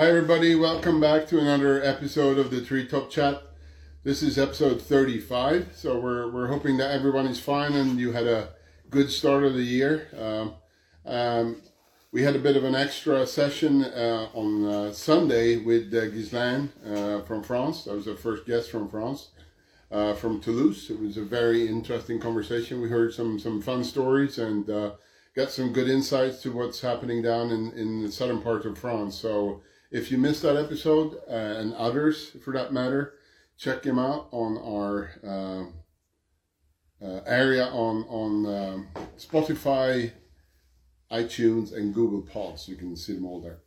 Hi, everybody. Welcome back to another episode of the Treetop Chat. This is episode 35. So we're, we're hoping that everyone is fine and you had a good start of the year. Um, um, we had a bit of an extra session uh, on uh, Sunday with uh, Ghislaine uh, from France. That was our first guest from France, uh, from Toulouse. It was a very interesting conversation. We heard some, some fun stories and uh, got some good insights to what's happening down in, in the southern part of France. So if you missed that episode uh, and others for that matter, check them out on our um, uh, area on on um, Spotify, iTunes, and Google Pods. You can see them all there.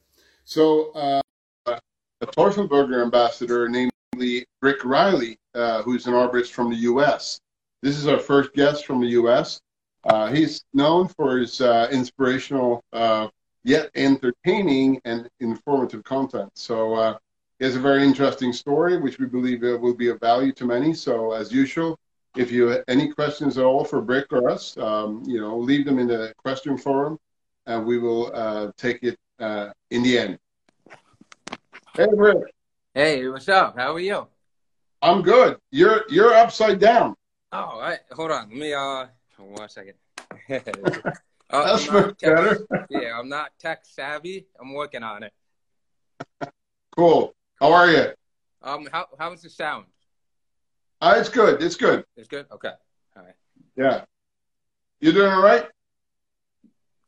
So uh, a Teufelberger ambassador, namely Rick Riley, uh, who's an arborist from the U.S. This is our first guest from the U.S. Uh, he's known for his uh, inspirational uh, yet entertaining and informative content. So uh, has a very interesting story, which we believe will be of value to many. So as usual, if you have any questions at all for Brick or us, um, you know, leave them in the question forum, and we will uh, take it uh, in the end. Hey, Brick. Hey, what's up? How are you? I'm good. You're you're upside down. Oh, all right. Hold on. Let me uh one second. uh, That's I'm much tech- better. Yeah, I'm not tech savvy. I'm working on it. Cool. How are you? Um, how how's the sound? Uh, it's good. It's good. It's good. Okay. All right. Yeah. You doing all right?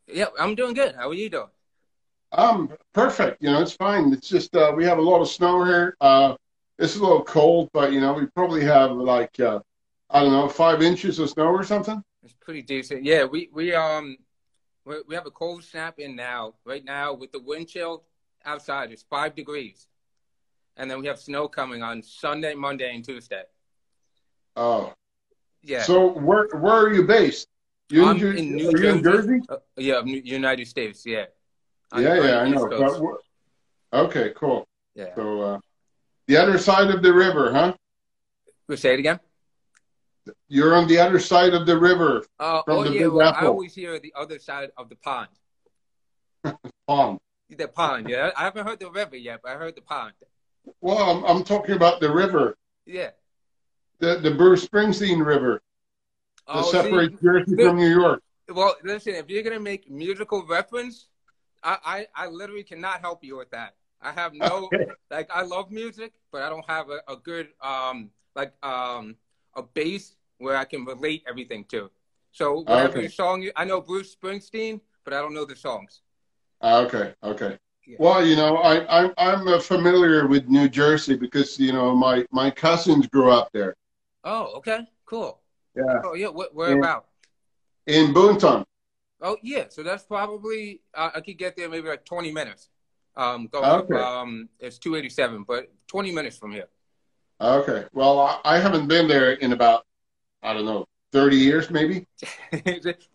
Yeah, I'm doing good. How are you doing? Um, perfect. You know, it's fine. It's just uh, we have a lot of snow here. Uh, it's a little cold, but you know, we probably have like uh, I don't know, five inches of snow or something. It's pretty decent. Yeah, we we um we, we have a cold snap in now. Right now, with the wind chill outside, it's five degrees, and then we have snow coming on Sunday, Monday, and Tuesday. Oh, Yeah. so where where are you based? You I'm in New you in Jersey? Uh, yeah, New- United States. Yeah. Yeah, yeah, I know. But okay, cool. Yeah. So uh, the other side of the river, huh? We'll say it again. You're on the other side of the river, Uh, From oh the yeah, Big well, I Apple. always hear the other side of the pond. pond. The pond, yeah. I haven't heard the river yet, but I heard the pond. Well, I'm, I'm talking about the river, Yeah. the the Bruce Springsteen River that Oh, see, separates Jersey the- from New York. well, listen, if you're gonna make musical reference, I, I, I literally cannot help you with that. I have no Okay. like I love music, but I don't have a, a good um like um a base where I can relate everything to. So whatever Okay. song you, I know Bruce Springsteen, but I don't know the songs. Ah, Okay, okay. Yeah. Well, you know, I, I'm I'm uh, familiar with New Jersey because you know my my cousins grew up there Oh, okay, cool. Yeah. Oh yeah, where, about? in Boonton. Oh yeah, so that's probably uh, I could get there maybe like 20 minutes. Um, going Okay. um, it's 287, but 20 minutes from here. Okay. Well, I, I haven't been there in about I don't know 30 years maybe.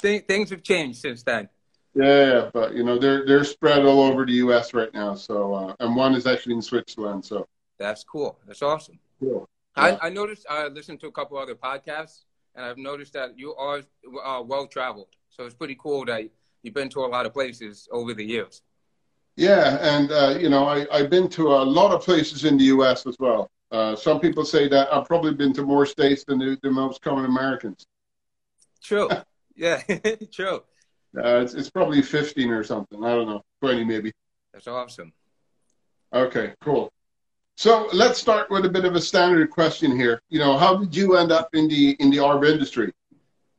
Things have changed since then. Yeah, but you know they're they're spread all over the U.S. right now. So uh, and one is actually in Switzerland. So That's cool. That's awesome. cool. I, I noticed I listened to a couple other podcasts, and I've noticed that you are uh, well traveled. So it's pretty cool that you've been to a lot of places over the years. Yeah, and uh, you know I I've been to a lot of places in the U.S. as well. Uh, some people say that I've probably been to more states than the, the most common Americans. True. yeah, true. Uh, it's, it's probably 15 or something. I don't know, 20 maybe. That's awesome. Okay, cool. So let's start with a bit of a standard question here. You know, how did you end up in the in the ARB industry?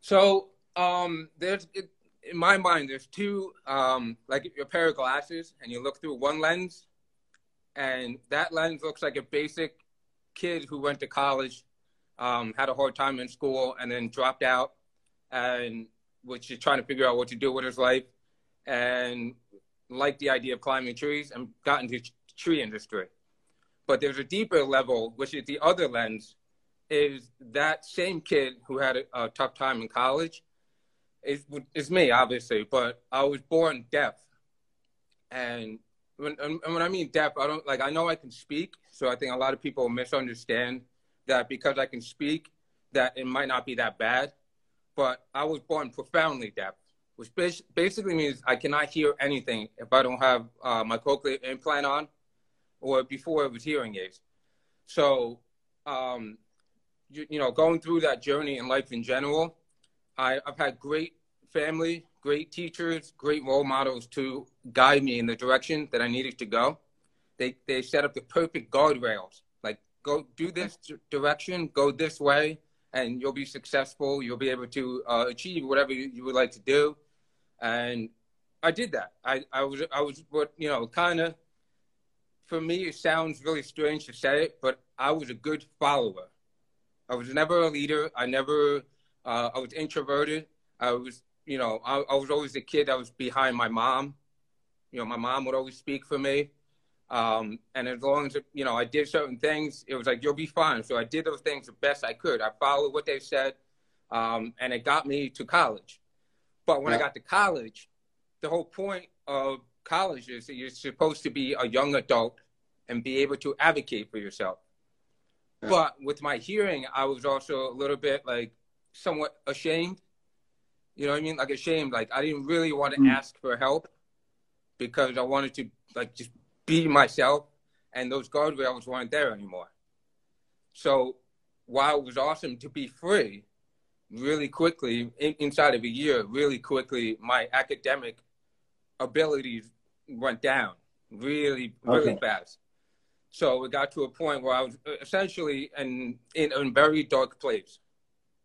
So, um, there's it, in my mind, there's two, um, like a pair of glasses, and you look through one lens, and that lens looks like a basic kid who went to college, um, had a hard time in school, and then dropped out, and was just trying to figure out what to do with his life, and liked the idea of climbing trees and got into tree industry. But there's a deeper level, which is the other lens, is that same kid who had a, a tough time in college is me obviously but i was born deaf and when and when i mean deaf i don't like i know i can speak so i think a lot of people misunderstand that because i can speak that it might not be that bad but i was born profoundly deaf which basically means i cannot hear anything if i don't have uh, my cochlear implant on or before it was hearing aids. So, um, you, you, know, going through that journey in life in general, I, I've had great family, great teachers, great role models to guide me in the direction that I needed to go. They, they set up the perfect guardrails. Like, go do this direction, go this way, and you'll be successful. You'll be able to uh, achieve whatever you, you would like to do. And I did that. I, I was I was what you know kind of for me it sounds really strange to say it, but I was a good follower. I was never a leader. I never uh, I was introverted. I was you know I, I was always the kid that was behind my mom. You know my mom would always speak for me. Um, and as long as you know I did certain things, it was like you'll be fine. So I did those things the best I could. I followed what they said, um, and it got me to college. But when yeah. I got to college, the whole point of college is that you're supposed to be a young adult and be able to advocate for yourself. Yeah. But with my hearing, I was also a little bit like somewhat ashamed. You know what I mean? Like ashamed. Like I didn't really want to mm. ask for help because I wanted to like just be myself, and those guardrails weren't there anymore. So while it was awesome to be free, really quickly in, inside of a year, really quickly, my academic abilities went down really, really okay. fast. So it got to a point where I was essentially in in a very dark place.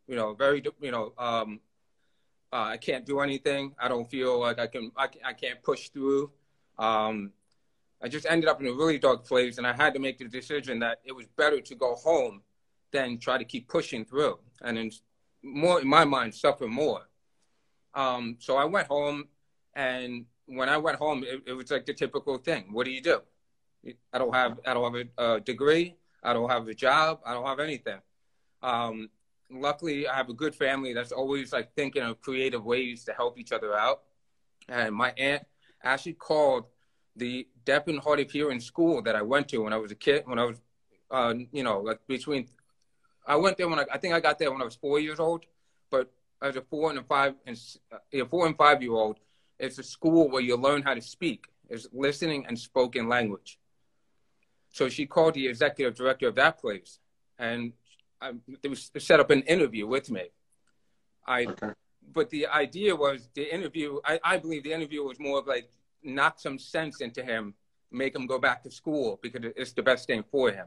You know, very you know, um, uh, I can't do anything. I don't feel like I can. I, I can't push through. Um, I just ended up in a really dark place, and I had to make the decision that it was better to go home than try to keep pushing through, and in more in my mind, suffer more. Um, so I went home, and when I went home, it, it, was like the typical thing. What do you do? I don't have I don't have a, a degree. I don't have a job. I don't have anything. Um, luckily, I have a good family that's always like thinking of creative ways to help each other out. And my aunt actually called the deaf and hard of hearing school that I went to when I was a kid. When I was, uh, you know, like between, I went there when I, I think I got there when I was four years old. But as a four and a five and a four and five year old, it's a school where you learn how to speak. It's listening and spoken language. So she called the executive director of that place, and I, they set up an interview with me. I, okay. but the idea was the interview. I, I believe the interview was more of like knock some sense into him, make him go back to school because it's the best thing for him.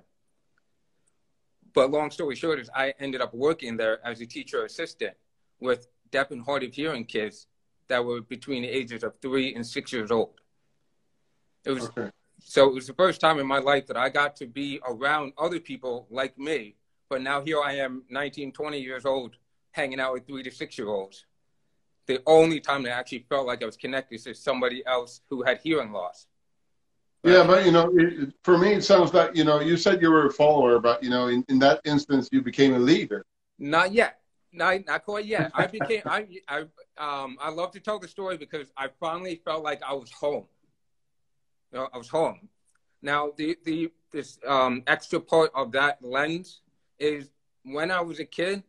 But long story short is I ended up working there as a teacher assistant with deaf and hard of hearing kids that were between the ages of three and six years old. It was okay. so it was the first time in my life that I got to be around other people like me. But now here I am, 19, 20 years old, hanging out with three to six year olds. The only time that I actually felt like I was connected to somebody else who had hearing loss. Right? Yeah, but you know, it, for me, it sounds like you know, you said you were a follower, but you know, in, in that instance, you became a leader. Not yet. Not, not quite yet. I became. I, I, um, I love to tell the story because I finally felt like I was home. You know, I was home. Now, the the this um, extra part of that lens is when I was a kid.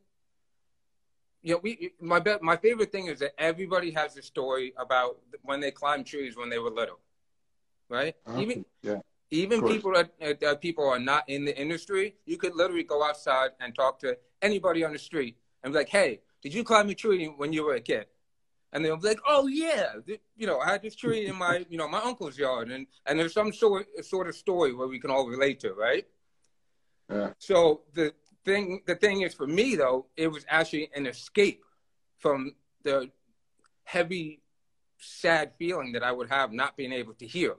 You know, we my my favorite thing is that everybody has a story about when they climbed trees when they were little, right? Uh-huh. Even yeah. Even people that, that people are not in the industry, you could literally go outside and talk to anybody on the street and be like, "Hey, did you climb a tree when you were a kid?" And they'll be like, "Oh yeah, you know, I had this tree in my, you know, my uncle's yard," and and there's some sort sort of story where we can all relate to, right? Yeah. So the thing, the thing is, for me though, it was actually an escape from the heavy, sad feeling that I would have not being able to hear.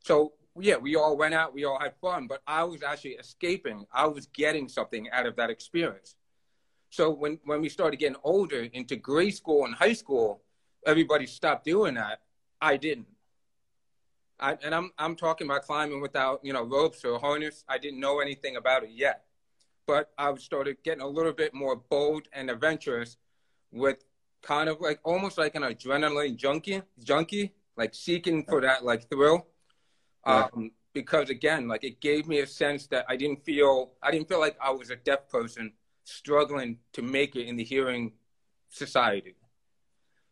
So yeah, we all went out, we all had fun, but I was actually escaping. I was getting something out of that experience. So when, when we started getting older into grade school and high school, everybody stopped doing that. I didn't. I, and I'm, I'm talking about climbing without, you know, ropes or harness. I didn't know anything about it yet. But I started getting a little bit more bold and adventurous with kind of like almost like an adrenaline junkie, junkie, like seeking for that like thrill. Yeah. Um, because again, like it gave me a sense that I didn't feel, I didn't feel like I was a deaf person struggling to make it in the hearing society.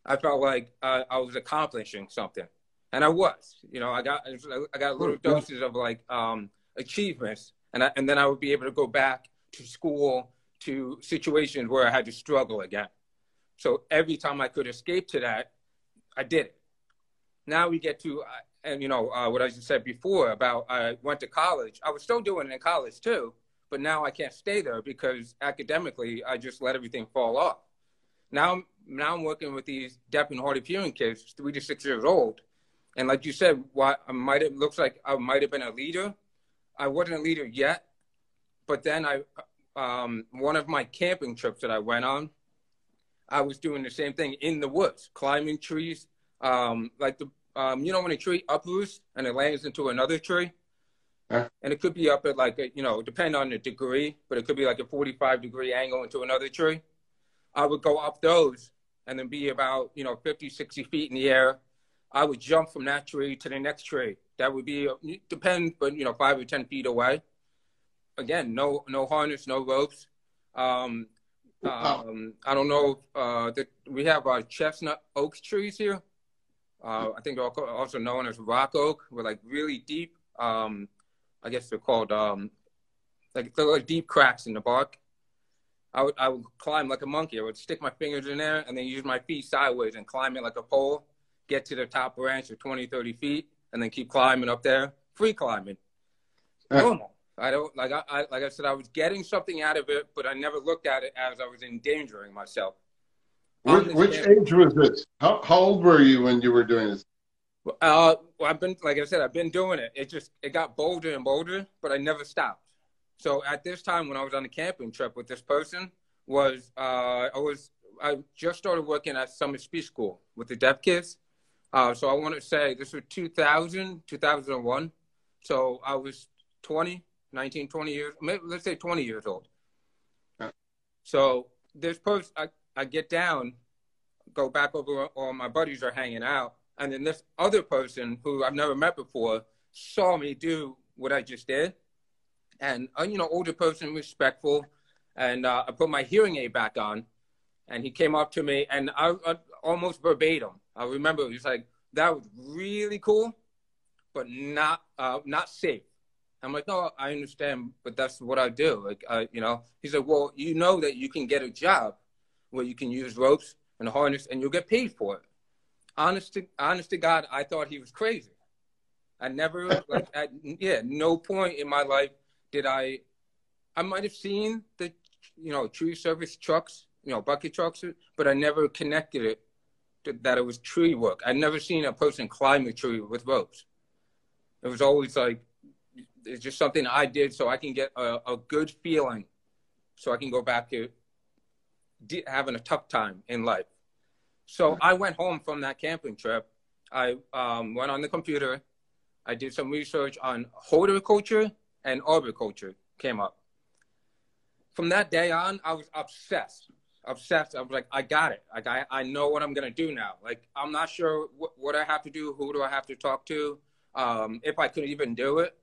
I felt like uh, I was accomplishing something. and I was. You know, I got I got little doses of like um, achievements, and I, and then I would be able to go back to school to situations where I had to struggle again. So every time I could escape to that, I did it. Now we get to, uh, and you know, uh, what I just said before about I went to college. I was still doing it in college too, but now I can't stay there because academically I just let everything fall off. Now, now I'm working with these deaf and hard of hearing kids, three to six years old, and like you said, what I might have looks like I might have been a leader. I wasn't a leader yet, but then I, um, one of my camping trips that I went on, I was doing the same thing in the woods, climbing trees. Um, like the, um, you know, when a tree uproots and it lands into another tree, huh? and it could be up at like, a, you know, depend on the degree, but it could be like a 45 degree angle into another tree. I would go up those and then be about, you know, 50, 60 feet in the air. I would jump from that tree to the next tree. That would be, depend, but, you know, five or 10 feet away. Again, no, no harness, no ropes. Um, um, I don't know. Uh, that we have our chestnut oak trees here. Uh, I think they're also known as rock oak. We're like really deep. Um, I guess they're called um, like they're like deep cracks in the bark. I would I would climb like a monkey. I would stick my fingers in there and then use my feet sideways and climb it like a pole. Get to the top branch of 20, 30 feet, and then keep climbing up there. Free climbing. Normal. I don't like I, I, like I said I was getting something out of it, but I never looked at it as I was endangering myself. Which, which age was this? How, how old were you when you were doing this? Uh, well, I've been like I said, I've been doing it. It just it got bolder and bolder, but I never stopped. So at this time, when I was on the camping trip with this person, was uh, I was I just started working at Summit Speech School with the deaf kids. Uh, so I want to say this was 2000, 2001. So I was 20, 19, 20 years, let's say 20 years old. So this post, I, I get down, go back over, all my buddies are hanging out. And then this other person who I've never met before saw me do what I just did. And, uh, you know, older person, respectful. And uh, I put my hearing aid back on. And he came up to me and I, I almost verbatim. I remember it was like, that was really cool, but not, uh, not safe. I'm like, no, I understand, but that's what I do. Like, I, you know, he said, well, you know that you can get a job where you can use ropes and harness and you'll get paid for it. Honest to, honest to God, I thought he was crazy. I never, like, at, yeah, no point in my life did I, I might have seen the, you know, tree service trucks, you know, bucket trucks, but I never connected it to, that it was tree work. I'd never seen a person climb a tree with ropes. It was always like, it's just something I did so I can get a, a good feeling, so I can go back to having a tough time in life. So I went home from that camping trip. I um, went on the computer. I did some research on horticulture and arboriculture. Came up. From that day on, I was obsessed. Obsessed. I was like, I got it. Like I, I know what I'm gonna do now. Like I'm not sure what, what I have to do. Who do I have to talk to? Um, if I could even do it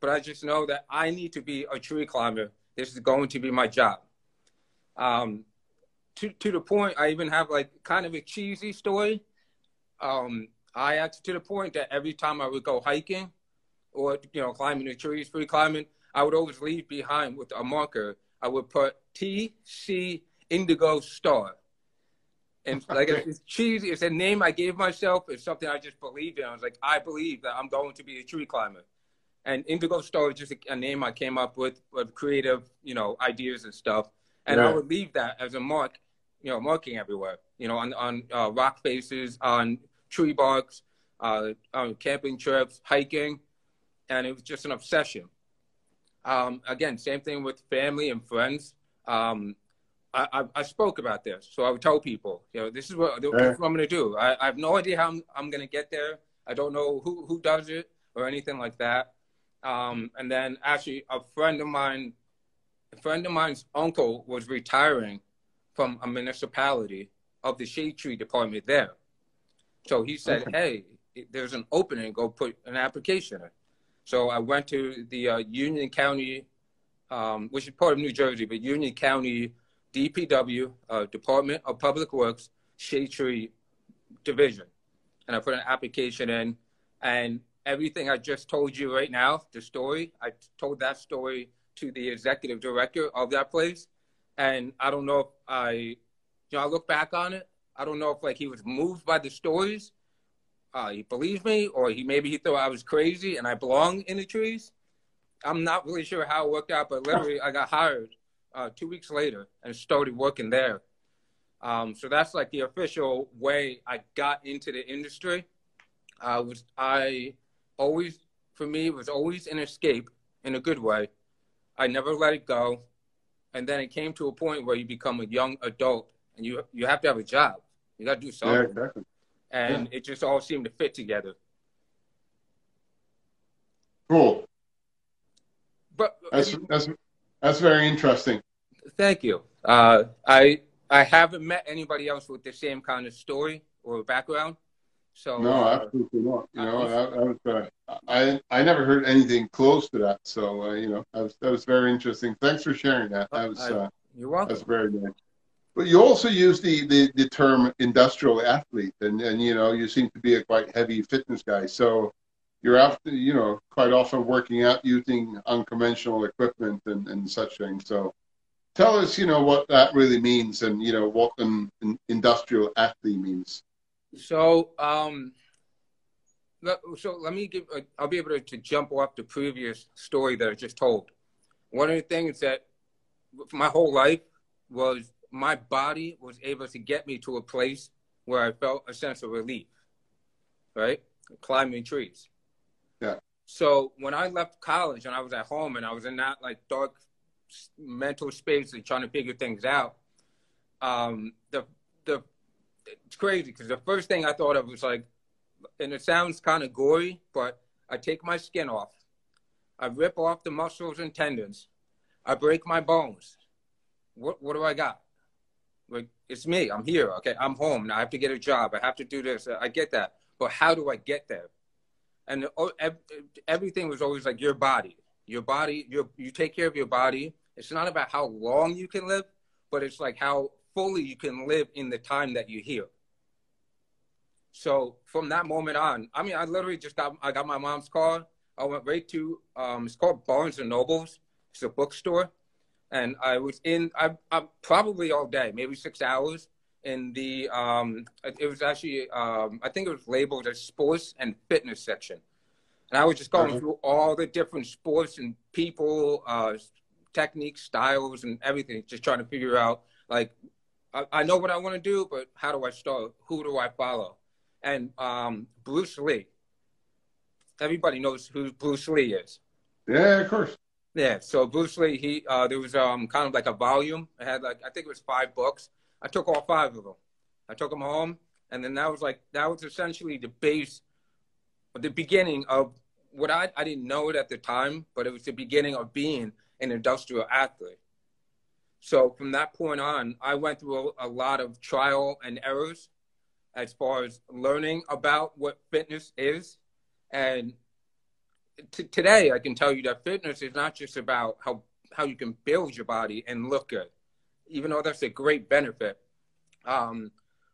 but I just know that I need to be a tree climber. This is going to be my job. Um, to to the point, I even have like kind of a cheesy story. Um, I actually to the point that every time I would go hiking or you know climbing the trees, free climbing, I would always leave behind with a marker. I would put T C Indigo Star. And like it's cheesy, it's a name I gave myself. It's something I just believed in. I was like, I believe that I'm going to be a tree climber and Indigo Star is just a, a, name I came up with with creative, you know, ideas and stuff. And I would leave that as a mark, you know, marking everywhere, you know, on on uh, rock faces, on tree barks, uh, on camping trips, hiking, and it was just an obsession. Um, again, same thing with family and friends. Um, I, I, I, spoke about this, so I would tell people, you know, this is what, this is what I'm going to do. I, I have no idea how I'm, I'm going to get there. I don't know who, who does it or anything like that. Um, and then actually a friend of mine, a friend of mine's uncle was retiring from a municipality of the shade tree department there. So he said, okay. hey, there's an opening, go put an application in. So I went to the uh, Union County, um, which is part of New Jersey, but Union County DPW, uh, Department of Public Works, Shade Tree Division. And I put an application in. And everything I just told you right now, the story, I told that story to the executive director of that place. And I don't know if I, you know, I look back on it. I don't know if like he was moved by the stories. Uh, he believed me, or he maybe he thought I was crazy and I belong in the trees. I'm not really sure how it worked out, but literally I got hired uh, two weeks later and started working there. Um, so that's like the official way I got into the industry. I was I always for me it was always an escape in a good way. I never let it go, and then it came to a point where you become a young adult and you you have to have a job. You got to do something. Yeah, exactly. And yeah. it just all seemed to fit together. Cool. But that's that's that's very interesting. Thank you. Uh, I I haven't met anybody else with the same kind of story or background. So no, uh, absolutely not. You know, I, I, was, uh, I I never heard anything close to that. So uh, you know, that was that was very interesting. Thanks for sharing that. That was uh, you're welcome. That's very nice. But you also use the, the, the term industrial athlete, and, and you know you seem to be a quite heavy fitness guy. So you're after you know quite often working out using unconventional equipment and, and such things. So tell us, you know, what that really means, and you know what an, an industrial athlete means. So, um, so let me give. Uh, I'll be able to, to jump off the previous story that I just told. One of the things that my whole life was my body was able to get me to a place where I felt a sense of relief, right? Climbing trees. Yeah. So when I left college and I was at home and I was in that like dark mental space and trying to figure things out, um, the the it's crazy because the first thing I thought of was like, and it sounds kind of gory, but I take my skin off, I rip off the muscles and tendons, I break my bones. What what do I got? Like it's me. I'm here. Okay, I'm home. Now I have to get a job. I have to do this. I get that. But how do I get there? And oh, everything was always like your body. Your body. You you take care of your body. It's not about how long you can live, but it's like how fully you can live in the time that you're here. So from that moment on, I mean, I literally just got I got my mom's car. I went right to um, it's called Barnes and Nobles. It's a bookstore and I was in I, I probably all day, maybe six hours in the um it was actually um I think it was labeled as sports and fitness section. And I was just going uh-huh. through all the different sports and people, uh techniques, styles and everything, just trying to figure out like I, I know what I want to do, but how do I start? Who do I follow? And um Bruce Lee. Everybody knows who Bruce Lee is. Yeah, of course. Yeah, so Bruce Lee, he uh, there was um kind of like a volume. I had like I think it was five books. I took all five of them. I took them home, and then that was like that was essentially the base, the beginning of what I I didn't know it at the time, but it was the beginning of being an industrial athlete. So from that point on, I went through a, a lot of trial and errors as far as learning about what fitness is and t- today I can tell you that fitness is not just about how how you can build your body and look good, even though that's a great benefit. Um,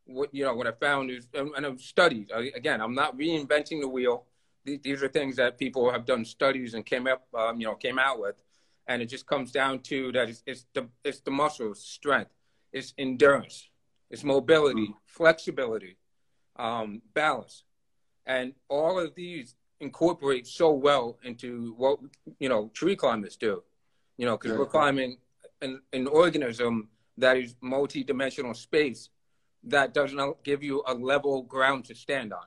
what you know, what I found is, and, and I've studied again. I'm not reinventing the wheel. These are things that people have done studies and came up, um, you know, came out with, and it just comes down to that it's, it's the it's the muscles, strength, it's endurance, it's mobility, mm-hmm. flexibility, um, balance, and all of these incorporate so well into what you know tree climbers do. You know, because yeah. we're climbing an, an organism that is multi-dimensional space that does not give you a level ground to stand on.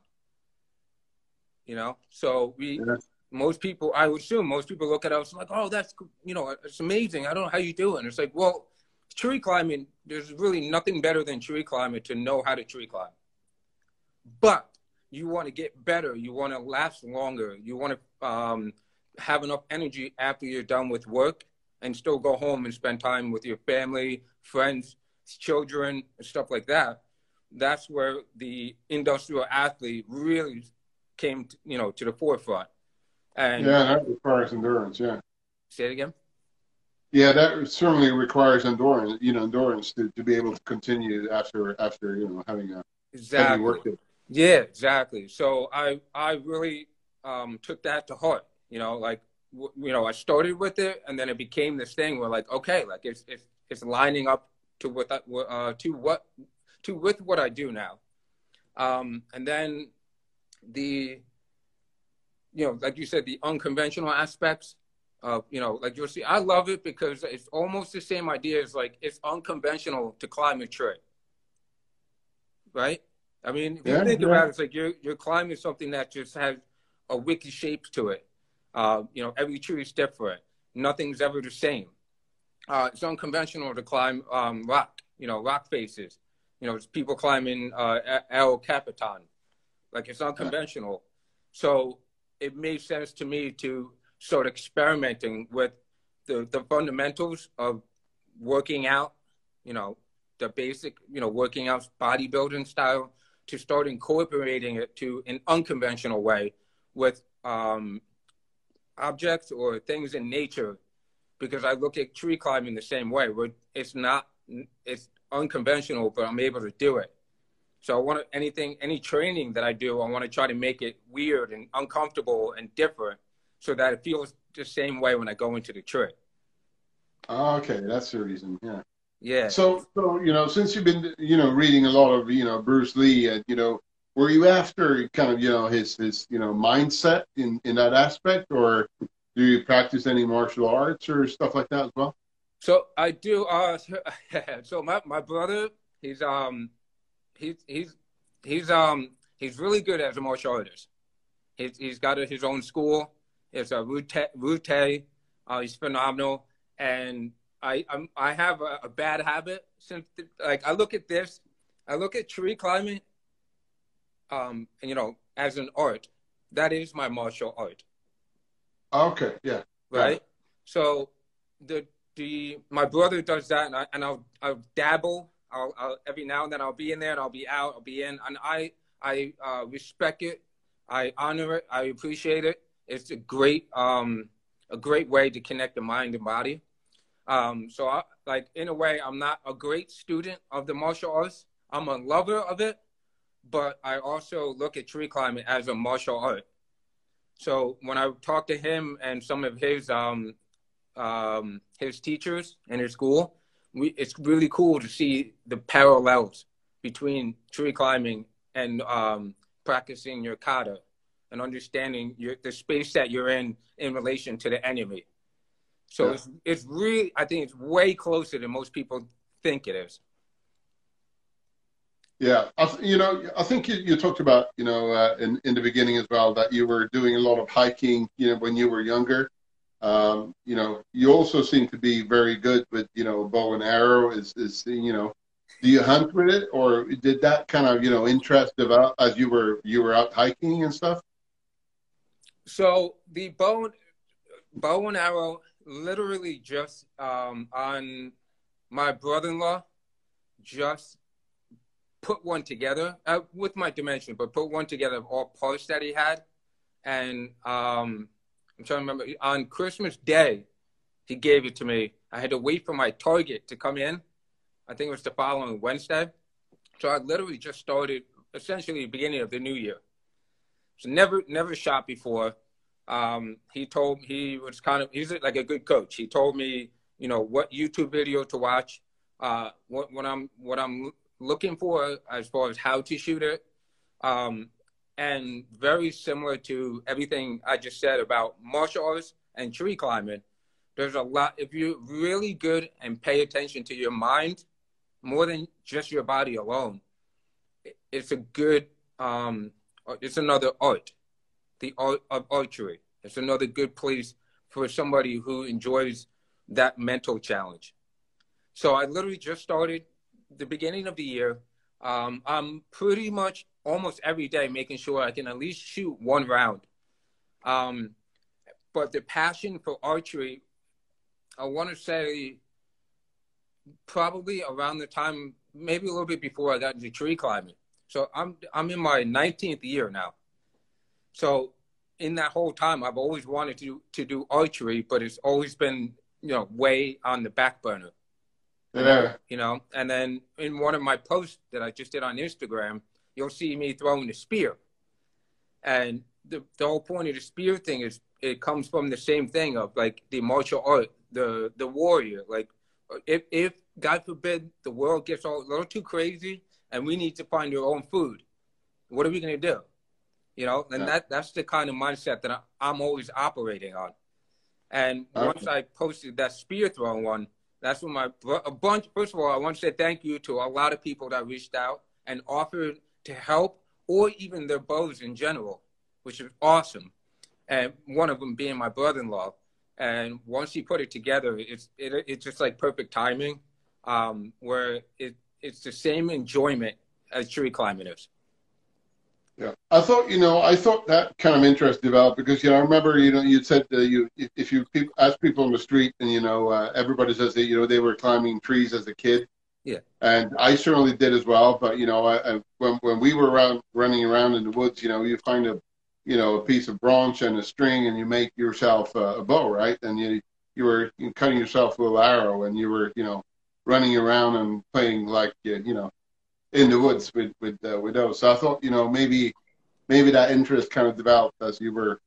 You know, so we yeah. Most people, I would assume most people look at us like, oh, that's you know, it's amazing. I don't know how you do it. It's like, well, tree climbing. There's really nothing better than tree climbing to know how to tree climb. But you want to get better, you want to last longer, you want to um, have enough energy after you're done with work and still go home and spend time with your family, friends, children, and stuff like that. That's where the industrial athlete really came, to, you know, to the forefront. And yeah, that requires endurance. Yeah. Say it again. Yeah, that certainly requires endurance. You know, endurance to, to be able to continue after after you know having a exactly. heavy work. Yeah, exactly. So I I really um, took that to heart. You know, like w- you know, I started with it, and then it became this thing where like, okay, like it's it's it's lining up to what that, uh, to what to with what I do now. Um, and then the you know, like you said, the unconventional aspects of you know, like you'll see, I love it because it's almost the same idea as like it's unconventional to climb a tree, right? I mean, if you think yeah. about it, it's like you're you're climbing something that just has a wicked shape to it. Uh, you know, every tree is different. Nothing's ever the same. Uh, it's unconventional to climb um, rock, you know, rock faces. You know, it's people climbing uh, El Capitan. Like it's unconventional. So it made sense to me to start experimenting with the, the fundamentals of working out, you know, the basic, you know, working out bodybuilding style to start incorporating it to an unconventional way with um, objects or things in nature because I look at tree climbing the same way where it's not it's unconventional but I'm able to do it. So I want to, anything any training that I do I want to try to make it weird and uncomfortable and different so that it feels the same way when I go into the tree. Okay, that's the reason. Yeah. Yeah. So, so you know, since you've been, you know, reading a lot of, you know, Bruce Lee, and you know, were you after kind of, you know, his his, you know, mindset in in that aspect, or do you practice any martial arts or stuff like that as well? So I do. Uh, so my my brother, he's um, he's he's he's um he's really good as a martial artist. He's he's got his own school. It's a Rute. Rute. Uh, he's phenomenal, and I I'm, I have a, a bad habit since like I look at this, I look at tree climbing, um, and you know, as an art. That is my martial art Okay, yeah, right? Yeah. So the the my brother does that, and I and I'll I'll dabble. I'll, I'll every now and then I'll be in there, and I'll be out, I'll be in, and I I uh, respect it, I honor it, I appreciate it. It's a great um a great way to connect the mind and body. Um, so I like in a way, I'm not a great student of the martial arts. I'm a lover of it, but I also look at tree climbing as a martial art. So when I talk to him and some of his um, um, his teachers in his school, we, it's really cool to see the parallels between tree climbing and um, practicing your kata and understanding your, the space that you're in in relation to the enemy. So Yeah. it's it's really I think it's way closer than most people think it is. yeah. I th- you know, I think you, you talked about, you know, uh, in in the beginning as well that you were doing a lot of hiking, you know, when you were younger. Um, you know, you also seem to be very good with, you know, bow and arrow. Is is you know, do you hunt with it, or did that kind of, you know, interest develop as you were you were out hiking and stuff? So the bow, bow and arrow, literally just um, on my brother-in-law, just put one together uh, with my dimension, but put one together of all parts that he had, and um, I'm trying to remember on Christmas Day, he gave it to me. I had to wait for my target to come in. I think it was the following Wednesday. So I literally just started essentially the beginning of the new year. So never never shot before. Um, he told he was kind of he's like a good coach. He told me you know what YouTube video to watch, uh, what what I'm what I'm looking for as far as how to shoot it, um, and very similar to everything I just said about martial arts and tree climbing. There's a lot if you're really good and pay attention to your mind more than just your body alone. It's a good um, it's another art, the art of archery. It's another good place for somebody who enjoys that mental challenge. So I literally just started the beginning of the year. Um, I'm pretty much almost every day making sure I can at least shoot one round. Um, but the passion for archery, I want to say probably around the time, maybe a little bit before I got into tree climbing. So I'm I'm in my 19th year now. So in that whole time, I've always wanted to to do archery, but it's always been you know way on the back burner. Yeah. You know, and then in one of my posts that I just did on Instagram, you'll see me throwing the spear. And the, the whole point of the spear thing is it comes from the same thing of like the martial art, the the warrior. Like if if God forbid the world gets all, a little too crazy and we need to find our own food, what are we gonna do? You know, and yeah. that that's the kind of mindset that I, am always operating on. And okay. once I posted that spear throwing one, that's when my a bunch. First of all, I want to say thank you to a lot of people that reached out and offered to help, or even their bows in general, which is awesome. And one of them being my brother-in-law. And once he put it together, it's it, it's just like perfect timing, um, where it it's the same enjoyment as tree climbing is. Yeah, I thought you know I thought that kind of interest developed because you know I remember you know you said uh, you if you ask people on the street and you know uh, everybody says that you know they were climbing trees as a kid. Yeah. And I certainly did as well, but you know I, I, when when we were around running around in the woods, you know you find a you know a piece of branch and a string and you make yourself a, a bow, right? And you you were cutting yourself a little arrow and you were you know running around and playing like you know in the woods with with uh, with those. So I thought, you know, maybe maybe that interest kind of developed as you were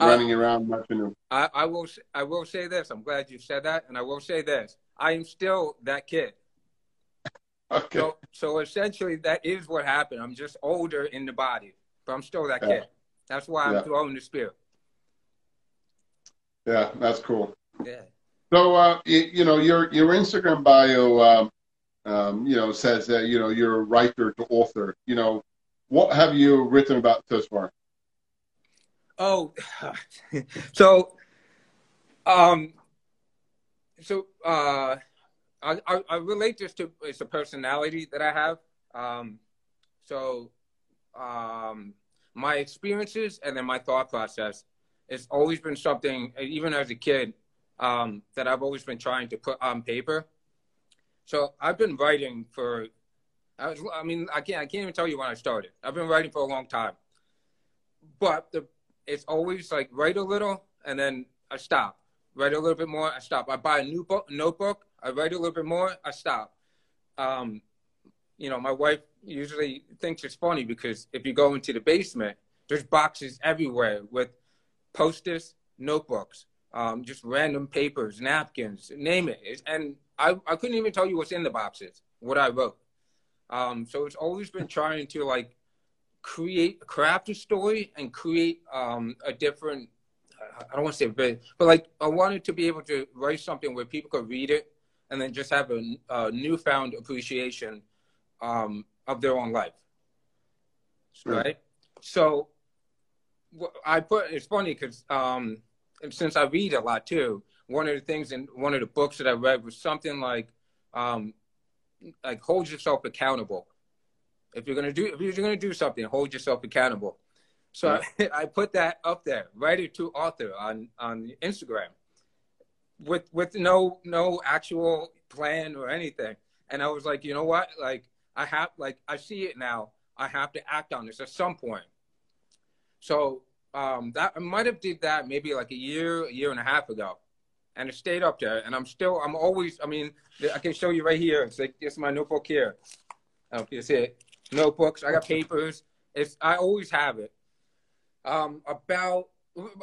running around watching them. I, I will I will say this. I'm glad you said that, and I will say this. I am still that kid. Okay. So, so essentially, that is what happened. I'm just older in the body, but I'm still that yeah. kid. That's why I'm yeah. throwing the spear. Yeah, that's cool. Yeah. So, uh, you, you, know, your your Instagram bio, um, um, you know, says that you know you're a writer to author. You know, what have you written about thus far? Oh, so, um, so uh, I, I, I relate this to it's a personality that I have. Um, so, um, my experiences and then my thought process. It's always been something, even as a kid, um, that I've always been trying to put on paper. So I've been writing for, I, was, I mean, I can't, I can't even tell you when I started. I've been writing for a long time, but the, it's always like write a little and then I stop. Write a little bit more, I stop. I buy a new book, notebook, I write a little bit more, I stop. Um, you know, my wife usually thinks it's funny because if you go into the basement, there's boxes everywhere with posters, notebooks, um, just random papers, napkins, name it. And I, I couldn't even tell you what's in the boxes, what I wrote. Um, so it's always been trying to like create, craft a story and create um, a different, I don't want to say but like I wanted to be able to write something where people could read it and then just have a, a newfound appreciation um, of their own life. Right. So I put, it's funny because um, since I read a lot too, one of the things in one of the books that I read was something like, um, like hold yourself accountable. If you're gonna do, if you're gonna do something, hold yourself accountable. So yeah. I, I, put that up there, writer to author on on Instagram, with with no no actual plan or anything. And I was like, you know what? Like I have, like I see it now. I have to act on this at some point. So um, that I might have did that maybe like a year, a year and a half ago and it stayed up there. And I'm still, I'm always, I mean, I can show you right here. It's like, is my notebook here. I don't know if you see it. Notebooks. I got papers. It's, I always have it. Um, about,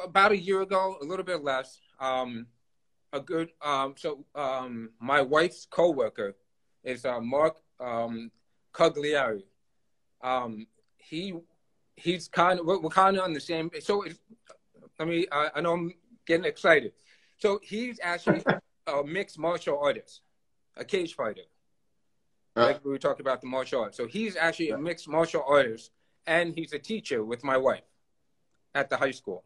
about a year ago, a little bit less, um, a good, um, so, um, my wife's coworker is, uh, Mark, um, Cugliari. Um, he, he's kind of, we're, we're kind of on the same, so I mean, I, I know I'm getting excited. So he's actually a mixed martial artist, a cage fighter. Uh, like we were talking about the martial arts. So he's actually a mixed martial artist, and he's a teacher with my wife at the high school.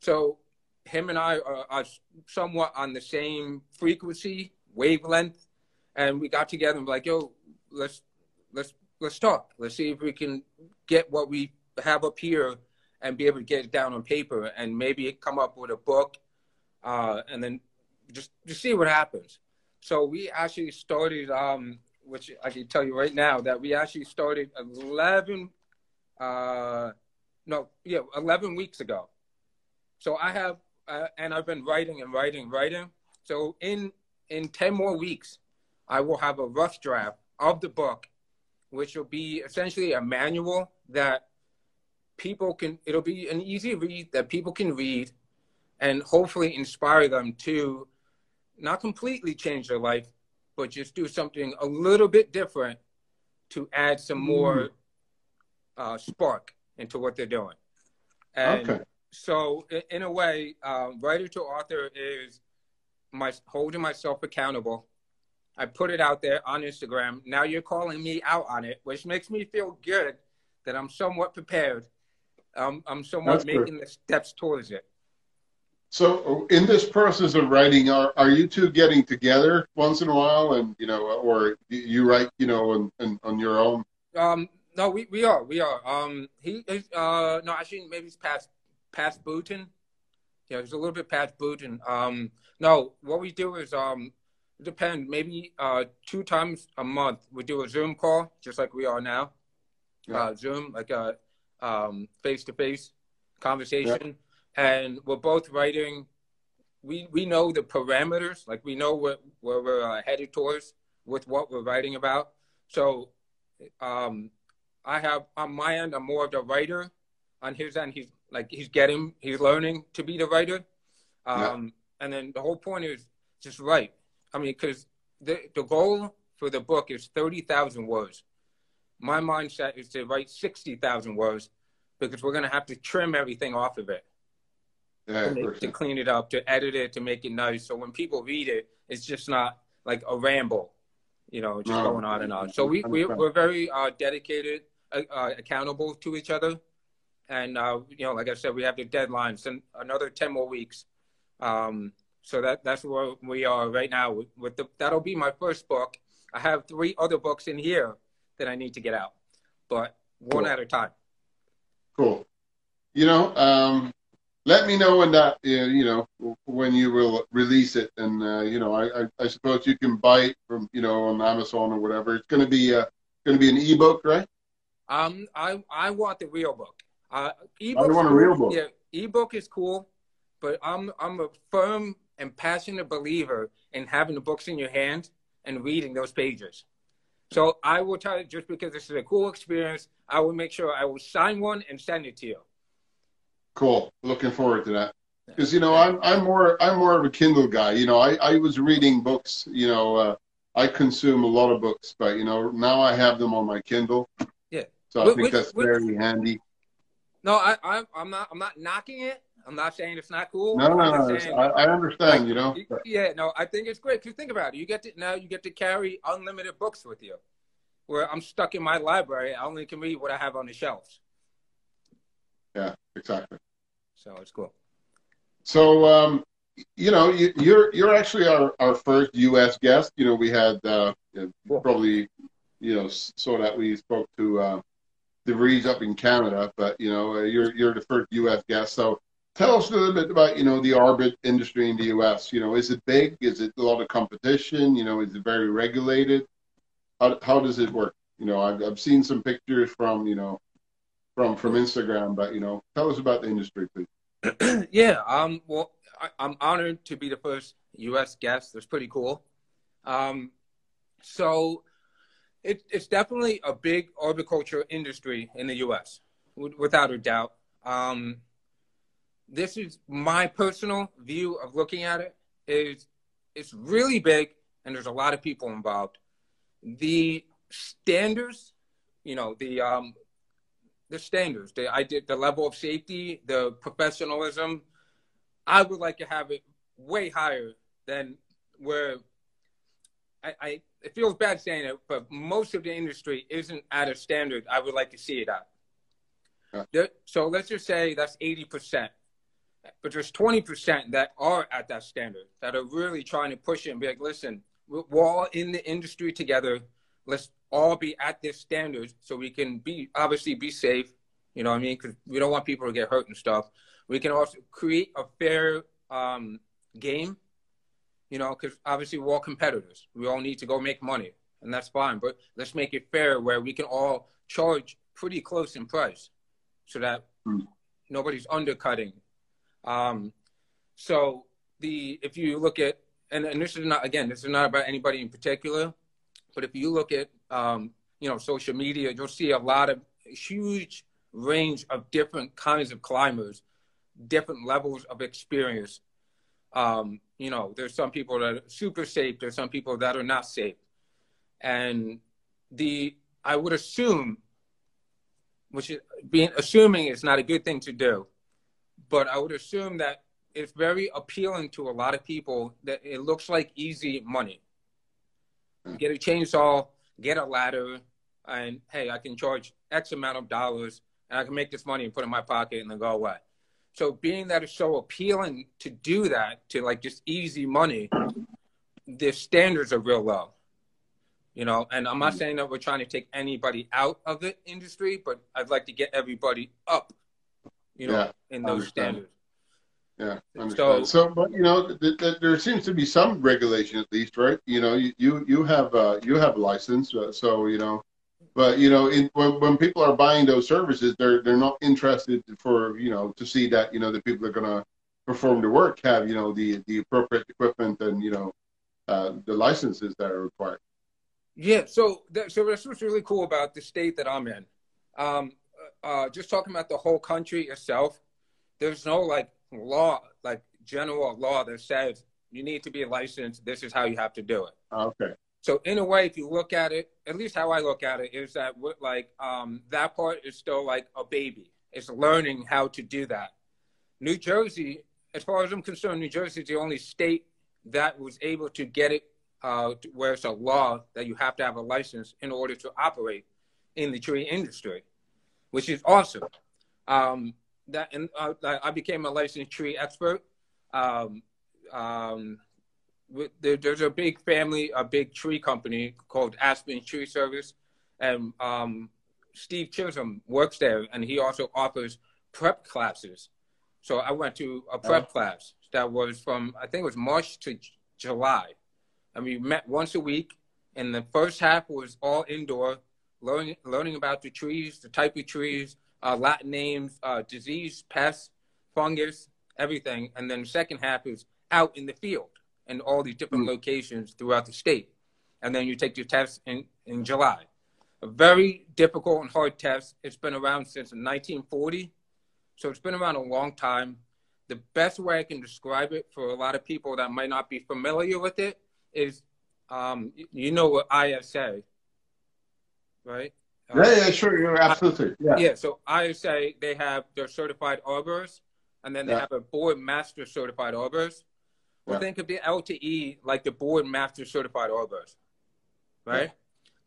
So him and I are, are somewhat on the same frequency, wavelength, and we got together and like, yo, let's let's let's talk. Let's see if we can get what we have up here and be able to get it down on paper and maybe come up with a book uh, and then just just see what happens. So we actually started, um, which I can tell you right now that we actually started eleven, uh, no, yeah, eleven weeks ago. So I have, uh, and I've been writing and writing, and writing. So in in ten more weeks, I will have a rough draft of the book, which will be essentially a manual that people can, it'll be an easy read that people can read and hopefully inspire them to not completely change their life, but just do something a little bit different to add some more mm. uh, spark into what they're doing. And okay. So, in a way, uh, writer to author is my holding myself accountable. I put it out there on Instagram. Now you're calling me out on it, which makes me feel good that I'm somewhat prepared. Um, I'm somewhat That's making good. the steps towards it. So, in this process of writing, are, are you two getting together once in a while, and you know, or you write, you know, on, on, on your own? Um, no, we, we are, we are. Um, he is, uh, no, actually, maybe he's past past Booten. Yeah, he's a little bit past Booten. Um, no, what we do is, um, it depends. Maybe uh, two times a month we do a Zoom call, just like we are now. Yeah. Uh, Zoom, like a um, face-to-face conversation. Yeah and we're both writing. We we know the parameters, like we know what where we're uh, headed towards with what we're writing about. So, um, I have on my end, I'm more of the writer. On his end, he's like he's getting, he's learning to be the writer. Um, yeah. and then the whole point is just write. I mean, because the the goal for the book is thirty thousand words. My mindset is to write sixty thousand words because we're gonna have to trim everything off of it yeah, to, to, clean it up, to edit it, to make it nice. So when people read it, it's just not like a ramble, you know, just no. going on and on. So we, we we're very uh, dedicated, uh, uh, accountable to each other, and uh, you know, like I said, we have the deadlines and another ten more weeks. Um, so that that's where we are right now. With, with the, that'll be my first book. I have three other books in here that I need to get out, but one cool. at a time. Cool. You know, um, let me know when that you know when you will release it, and uh, you know I, I, I suppose you can buy it from you know on Amazon or whatever. It's going to be uh, going to be an ebook, right? Um, I I want the real book. Uh, ebook. I want a real book. Yeah, ebook is cool, but I'm I'm a firm and passionate believer in having the books in your hand and reading those pages. So I will tell you, just because this is a cool experience, I will make sure I will sign one and send it to you. Cool. Looking forward to that. Because you know, I'm I'm more I'm more of a Kindle guy. You know, I I was reading books. You know, uh, I consume a lot of books, but you know, now I have them on my Kindle. Yeah. So I which, think that's which, very handy. No, I, I I'm not I'm not knocking it. I'm not saying it's not cool. No, no, no. Saying, I, I, understand. Like, you know. Yeah, no, I think it's great. Cause think about it. You get to now you get to carry unlimited books with you. Where I'm stuck in my library, I only can read what I have on the shelves. Yeah, exactly. So it's cool. So, um, you know, you, are you're, you're actually our, our first U.S. guest. You know, we had uh, probably you know so that we spoke to uh, DeVries up in Canada, but you know, uh, you're you're the first U.S. guest. So tell us a little bit about you know the arbor industry in the U.S. You know, is it big? Is it a lot of competition? You know, is it very regulated? How how does it work? You know, I've I've seen some pictures from you know from from Instagram. But you know, tell us about the industry, please. yeah. Um. Well, I, am honored to be the first U.S. guest. That's pretty cool. Um. So, it, it's definitely a big arboriculture industry in the U.S. without a doubt. Um. This is my personal view of looking at it. Is it's really big and there's a lot of people involved. The standards, you know, the um, the standards, the I did the level of safety, the professionalism. I would like to have it way higher than where I, I it feels bad saying it, but most of the industry isn't at a standard I would like to see it at. So let's just say that's eighty percent, but there's twenty percent that are at that standard that are really trying to push it and be like, listen, we're all in the industry together. Let's all be at this standard so we can be obviously be safe. You know what I mean? Because we don't want people to get hurt and stuff. We can also create a fair um, game. You know, because obviously we're all competitors. We all need to go make money, and that's fine. But let's make it fair where we can all charge pretty close in price, so that mm. nobody's undercutting. Um, so the if you look at and, and this is not again this is not about anybody in particular but if you look at um, you know, social media, you'll see a lot of huge range of different kinds of climbers, different levels of experience. Um, you know, there's some people that are super safe. There's some people that are not safe, and the I would assume, which is being assuming is not a good thing to do, but I would assume that it's very appealing to a lot of people that it looks like easy money. Get a chainsaw, get a ladder, and hey, I can charge X amount of dollars and I can make this money and put it in my pocket and then go away. So being that it's so appealing to do that, to like just easy money, the standards are real low. You know, and I'm not saying that we're trying to take anybody out of the industry, but I'd like to get everybody up, you know, Yeah, in those standards. Yeah, I understand. So- So, but you know, th- th- there seems to be some regulation at least, right? You know, you you, you have uh, you have a license, uh, so you know, but you know, in, when when people are buying those services, they're they're not interested for you know to see that you know the people that are going to perform the work have you know the the appropriate equipment and you know uh, the licenses that are required. Yeah, so that, so that's what's really cool about the state that I'm in. Um, uh, just talking about the whole country itself, there's no like law, like general law that says you need to be licensed. This is how you have to do it. Okay. So in a way, if you look at it, at least how I look at it is that like um, that part is still like a baby. It's learning how to do that. New Jersey, as far as I'm concerned, New Jersey is the only state that was able to get it uh, where it's a law that you have to have a license in order to operate in the tree industry, which is awesome. Um, that and uh, I became a licensed tree expert. Um, um, with, there, there's a big family, a big tree company called Aspen Tree Service, and um, Steve Chisholm works there, and he also offers prep classes. So I went to a prep Oh. class that was from I think it was March to J- July, and we met once a week. And the first half was all indoor, learning learning about the trees, the type of trees, uh, Latin names, uh, disease, pests, fungus, everything. And then the second half is out in the field in all these different Mm. locations throughout the state. And then you take your test in, in July. A very difficult and hard test. It's been around since 1940. So it's been around a long time. The best way I can describe it for a lot of people that might not be familiar with it is um, you know what ISA, right? Uh, Yeah, yeah, sure, you're absolutely. Yeah. yeah, so ISA, they have their certified arborists, and then they Yeah. have a board master certified arborist. Yeah. think of the LTE like the board master certified arborist, right?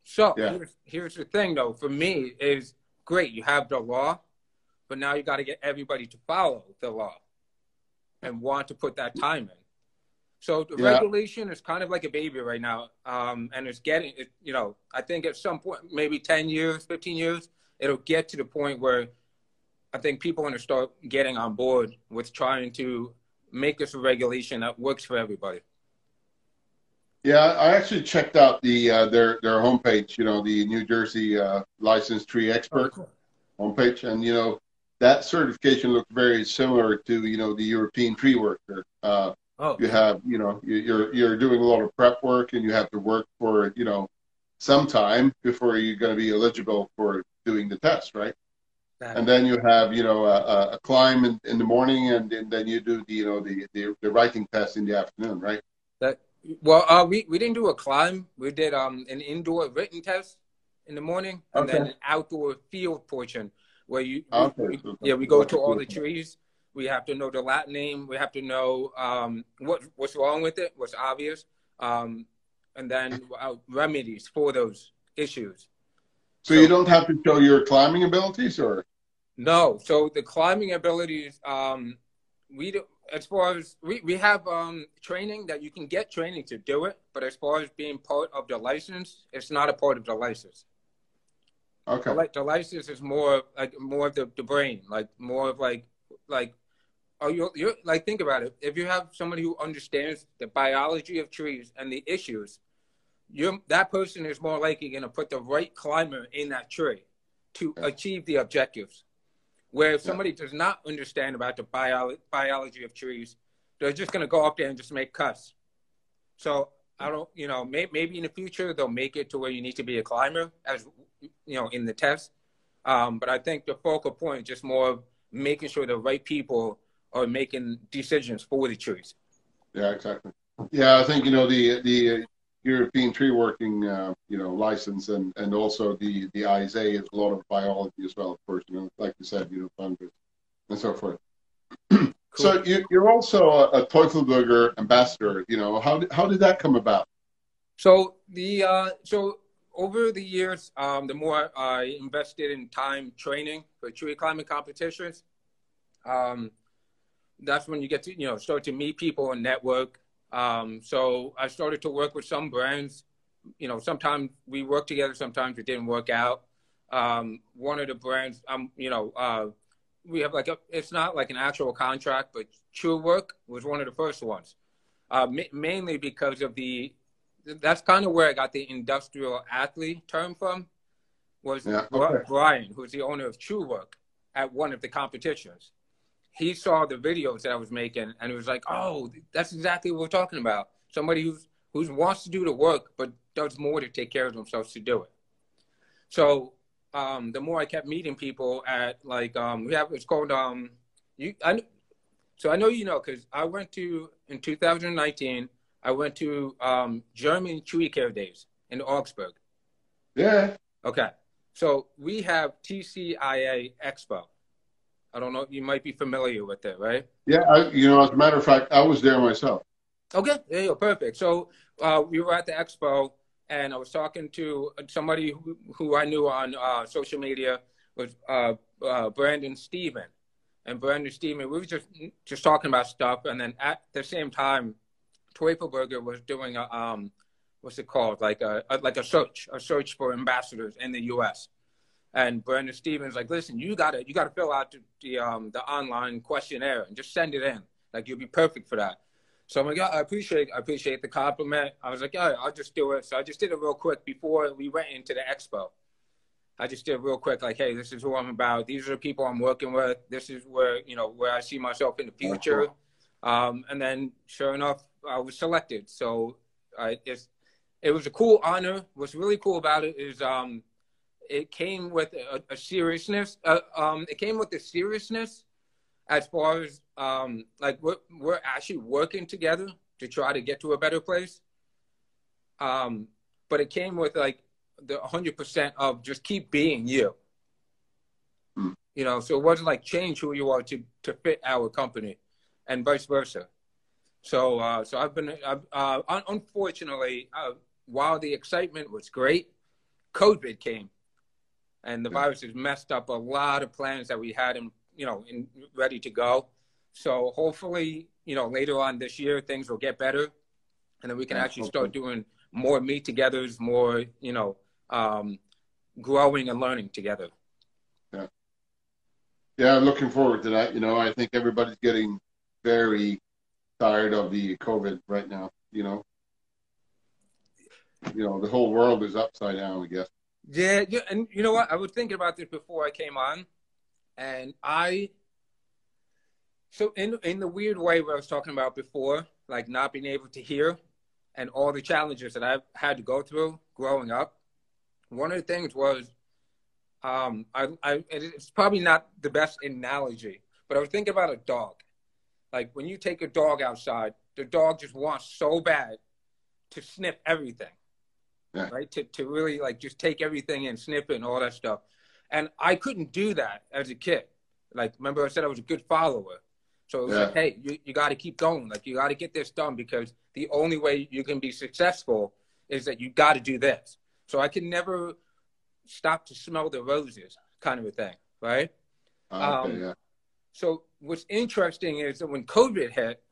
So Yeah. here's, here's the thing, though. For me, is great. You have the law, but now you got to get everybody to follow the law and want to put that time in. So the Yeah. regulation is kind of like a baby right now, um, and it's getting, it, you know, I think at some point, maybe ten years, fifteen years, it'll get to the point where I think people are going to start getting on board with trying to make this a regulation that works for everybody. Yeah, I actually checked out the uh, their their homepage. You know, the New Jersey uh, licensed tree expert homepage, and you know that certification looked very similar to you know the European tree worker. Uh, Oh, you have you know you're you're doing a lot of prep work, and you have to work for you know some time before you're going to be eligible for doing the test, right? And then you have you know a, a- climb in, in the morning, and, then then you do the you know the, the the writing test in the afternoon, right? that well, uh, we we didn't do a climb. We did um an indoor written test in the morning, and then an outdoor field portion where you Okay, we- so- yeah we go to all the trees. We have to know the Latin name. We have to know um what what's wrong with it, what's obvious, um, and then uh, remedies for those issues. So you don't have to show your climbing abilities, or No. So the climbing abilities, um, we do, as far as we, we have um, training that you can get training to do it, but as far as being part of the license, it's not a part of the license. okay, Like the license is more like more of the, the brain, like more of like like oh you you like think about it. If you have somebody who understands the biology of trees and the issues, you that person is more likely going to put the right climber in that tree to Yeah. achieve the objectives. Where if Yeah. somebody does not understand about the bio- biology of trees, they're just going to go up there and just make cuts. So I don't, you know, may, maybe in the future they'll make it to where you need to be a climber, as you know, in the test. Um, but I think the focal point is just more of making sure the right people are making decisions for the trees. Yeah, exactly. Yeah, I think you know the the European tree working, uh, you know, license and and also the the ISA is a lot of biology as well, of course. You know, like you said, you know, fungus and so forth. cool. So you, you're also a, a Teufelberger ambassador. You know, how how did that come about? So the uh, so over the years, um, the more I invested in time training for tree climbing competitions, um, that's when you get to you know start to meet people and network. Um, so I started to work with some brands. You know, sometimes we work together, sometimes it didn't work out. Um, one of the brands, um, you know, uh, we have like a, it's not like an actual contract, but True Work was one of the first ones, uh, ma- mainly because of the, that's kind of where I got the industrial athlete term from, was yeah, okay. Brian, who's the owner of True Work at one of the competitions he saw the videos that I was making and it was like, oh, that's exactly what we're talking about. Somebody who's who wants to do the work but does more to take care of themselves to do it. So um, the more I kept meeting people at like um, we have it's called um, you I so I know you know because I went to in 2019 I went to um, German Tree Care Days in Augsburg. Yeah. Okay. So we have TCIA Expo. I don't know. You might be familiar with it, right? Yeah, I, you know, as a matter of fact, I was there myself. Okay, there you go. Perfect. So uh, we were at the expo, and I was talking to somebody who, who I knew on uh, social media was uh, uh Brandon Steven. And Brandon Steven, we were just just talking about stuff, and then at the same time, Teufelberger was doing a um, what's it called, like a, a like a search, a search for ambassadors in the U.S. And Brandon Stevens like, listen, you gotta you gotta fill out the, the um the online questionnaire and just send it in. Like you'll be perfect for that. So I'm like, yeah, I appreciate I appreciate the compliment. I was like, yeah, I'll just do it. So I just did it real quick before we went into the expo. I just did real quick, like, hey, this is who I'm about. These are the people I'm working with. This is where you know where I see myself in the future. Um, and then, sure enough, I was selected. So I, it's, it was a cool honor. What's really cool about it is um, it came with a, a seriousness. Uh, um, it came with a seriousness as far as um, like we're, we're actually working together to try to get to a better place. Um, but it came with like the 100% of just keep being you. Mm. You know, so it wasn't like change who you are to, to fit our company and vice versa. So, uh, so I've been, uh, unfortunately, uh, while the excitement was great, COVID came and the virus has messed up a lot of plans that we had in you know in ready to go. So hopefully you know later on this year things will get better and then we can yeah, actually hopefully. start doing more meet togethers more you know um, growing and learning together. Yeah. Yeah i'm looking forward to that. You know i think everybody's getting very tired of the covid right now you know? You know the whole world is upside down i guess yeah, yeah, and you know what? I was thinking about this before I came on, and I. So in in the weird way where I was talking about before, like not being able to hear, and all the challenges that I've had to go through growing up, one of the things was, um, I, I it's probably not the best analogy, but I was thinking about a dog. Like when you take a dog outside, the dog just wants so bad to sniff everything yeah. right? To to really like just take everything and snip it and all that stuff. And I couldn't do that as a kid. Like remember I said I was a good follower. So it was yeah. like, hey, you, you gotta keep going. Like you gotta get this done because the only way you can be successful is that you gotta do this. So I can never stop to smell the roses kind of a thing, right? Okay, um, yeah. So what's interesting is that when COVID hit,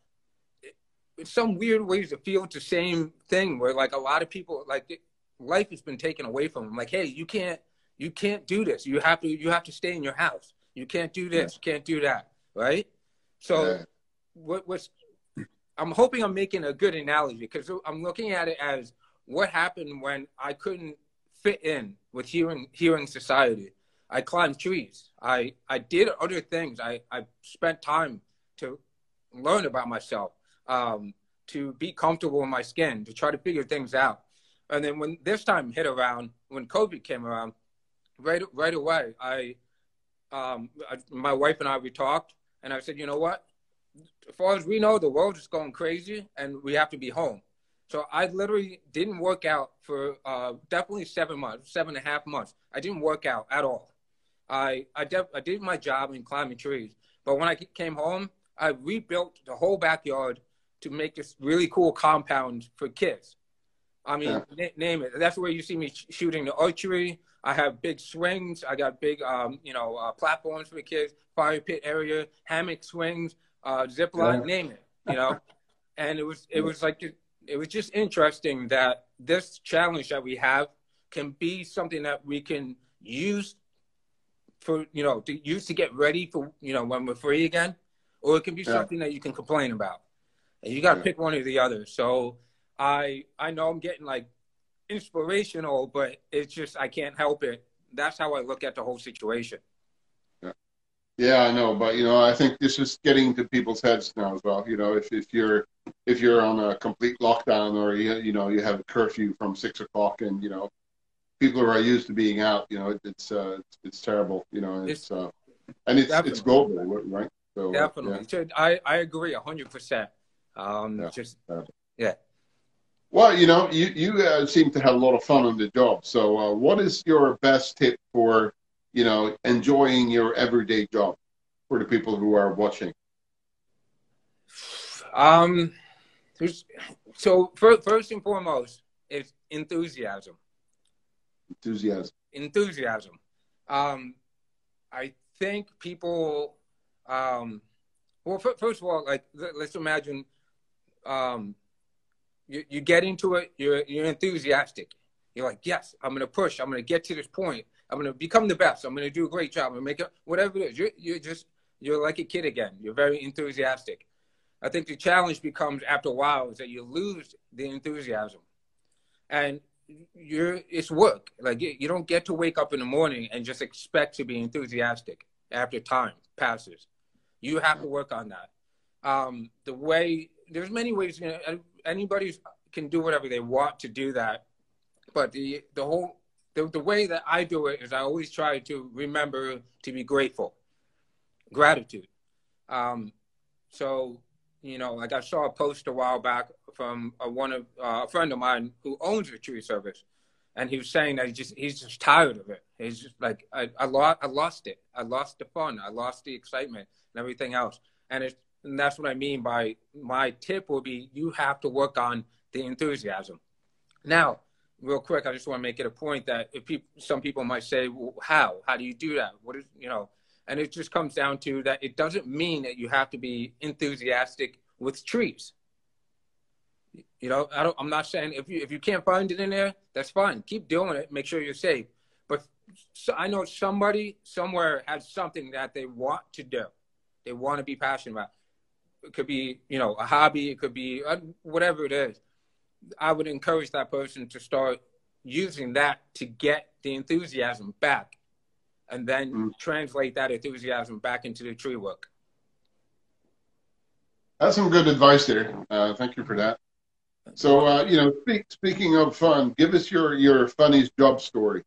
in some weird ways it feel the same thing where like a lot of people like life has been taken away from them. Like, hey, you can't you can't do this. You have to you have to stay in your house. You can't do this. You can't do that. Right. So yeah. what what's I'm hoping I'm making a good analogy because I'm looking at it as what happened when I couldn't fit in with hearing hearing society. I climbed trees. I I did other things. I I spent time to learn about myself, um, to be comfortable in my skin, to try to figure things out. And then when this time hit around, when COVID came around, right right away, I, um, I, my wife and I we talked, and I said, you know what? As far as we know, the world is going crazy, and we have to be home. So I literally didn't work out for uh, definitely seven months, seven and a half months. I didn't work out at all. I I, def- I did my job in climbing trees, but when I came home, I rebuilt the whole backyard to make this really cool compound for kids. I mean, yeah. n- name it. That's where you see me sh- shooting the archery. I have big swings. I got big, um, you know, uh, platforms for the kids, fire pit area, hammock swings, uh, zip line, yeah. name it. You know, and it was it was like it was just interesting that this challenge that we have can be something that we can use for you know to use to get ready for you know when we're free again, or it can be yeah. something that you can complain about. And you got to pick one or the other. So I I know I'm getting like inspirational, but it's just I can't help it. That's how I look at the whole situation. Yeah, yeah, I know, but you know, I think this is getting to people's heads now as well. You know, if if you're if you're on a complete lockdown or you you know you have a curfew from six o'clock and you know people are used to being out, you know, it's uh, it's, it's terrible. You know, it's, it's uh, and it's definitely. it's global, right? So, definitely, yeah. I I agree hundred percent. Um, yeah. just yeah. Well, you know, you you uh, seem to have a lot of fun on the job. So, uh, what is your best tip for you know enjoying your everyday job for the people who are watching? Um, so first, first and foremost, is enthusiasm. Enthusiasm. Enthusiasm. Um, I think people. Um, well, first of all, like let's imagine um, you, you get into it, you're, you're enthusiastic. You're like, yes, I'm going to push. I'm going to get to this point. I'm going to become the best. I'm going to do a great job. To make it, whatever it is. You're, you're just, you're like a kid again. You're very enthusiastic. I think the challenge becomes after a while is that you lose the enthusiasm. And you're, it's work. Like you, you don't get to wake up in the morning and just expect to be enthusiastic after time passes. You have to work on that. Um, the way there's many ways. You know, anybody can do whatever they want to do that, but the the whole the, the way that I do it is I always try to remember to be grateful, gratitude. Um, so you know, like I saw a post a while back from a, one of uh, a friend of mine who owns a tree service, and he was saying that he just he's just tired of it. He's just like I, I lost I lost it. I lost the fun. I lost the excitement and everything else. And it's and that's what I mean by my tip will be you have to work on the enthusiasm. Now, real quick, I just want to make it a point that if some people might say, well, how? How do you do that? What is, you know, and it just comes down to that it doesn't mean that you have to be enthusiastic with trees. You know, I don't, I'm not saying if you, if you can't find it in there, that's fine. Keep doing it. Make sure you're safe. But so I know somebody somewhere has something that they want to do. They want to be passionate about it could be you know a hobby it could be uh, whatever it is. I would encourage that person to start using that to get the enthusiasm back and then mm. translate that enthusiasm back into the tree work. That's some good advice there. Uh, thank you for that. So uh, you know speak, speaking of fun give us your your funniest job story.